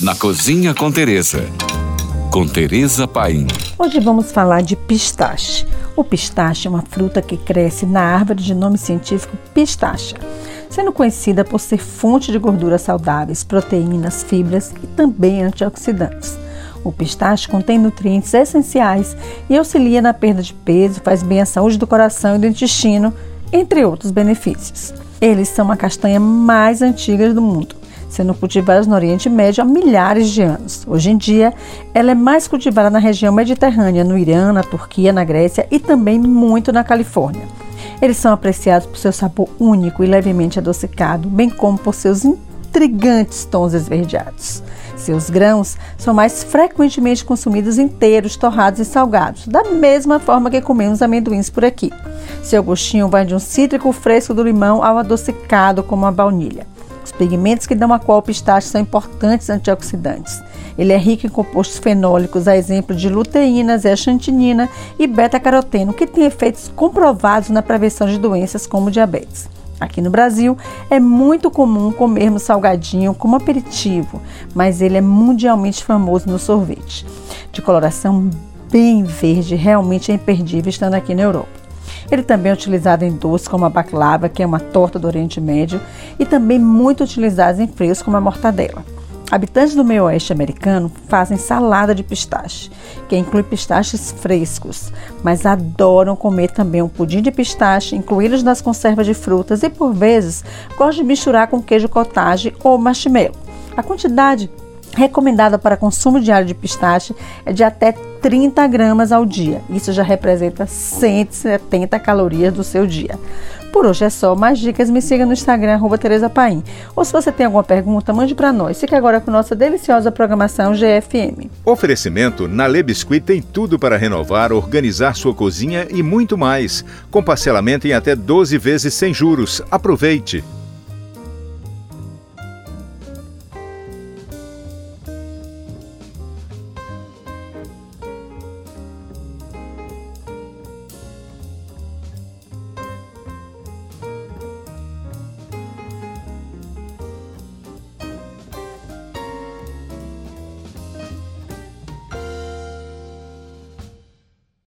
na Cozinha com Teresa. Com Teresa Paim. Hoje vamos falar de pistache. O pistache é uma fruta que cresce na árvore de nome científico pistacha, sendo conhecida por ser fonte de gorduras saudáveis, proteínas, fibras e também antioxidantes. O pistache contém nutrientes essenciais e auxilia na perda de peso, faz bem à saúde do coração e do intestino, entre outros benefícios. Eles são a castanha mais antiga do mundo, sendo cultivados no Oriente Médio há milhares de anos. Hoje em dia, ela é mais cultivada na região mediterrânea, no Irã, na Turquia, na Grécia e também muito na Califórnia. Eles são apreciados por seu sabor único e levemente adocicado, bem como por seus intrigantes tons esverdeados. Seus grãos são mais frequentemente consumidos inteiros, torrados e salgados, da mesma forma que comemos amendoins por aqui. Seu gostinho vai de um cítrico fresco do limão ao adocicado como a baunilha. Os pigmentos que dão a cor ao pistache são importantes antioxidantes. Ele é rico em compostos fenólicos, a exemplo de luteína, zeaxantinina e beta-caroteno, que têm efeitos comprovados na prevenção de doenças como diabetes. Aqui no Brasil é muito comum comermos salgadinho como aperitivo, mas ele é mundialmente famoso no sorvete. De coloração bem verde, realmente é imperdível estando aqui na Europa. Ele também é utilizado em doces como a baklava, que é uma torta do Oriente Médio, e também muito utilizado em frios como a mortadela. Habitantes do meio oeste americano fazem salada de pistache, que inclui pistaches frescos, mas adoram comer também um pudim de pistache, incluídos nas conservas de frutas e, por vezes, gostam de misturar com queijo cottage ou marshmallow. A quantidade recomendada para consumo diário de pistache é de até 30 gramas ao dia. Isso já representa 170 calorias do seu dia. Por hoje é só. Mais dicas, me siga no Instagram, Tereza Paim. Ou se você tem alguma pergunta, mande para nós. Fique agora com nossa deliciosa programação GFM. Oferecimento na Le Biscuit tem tudo para renovar, organizar sua cozinha e muito mais. Com parcelamento em até 12 vezes sem juros. Aproveite!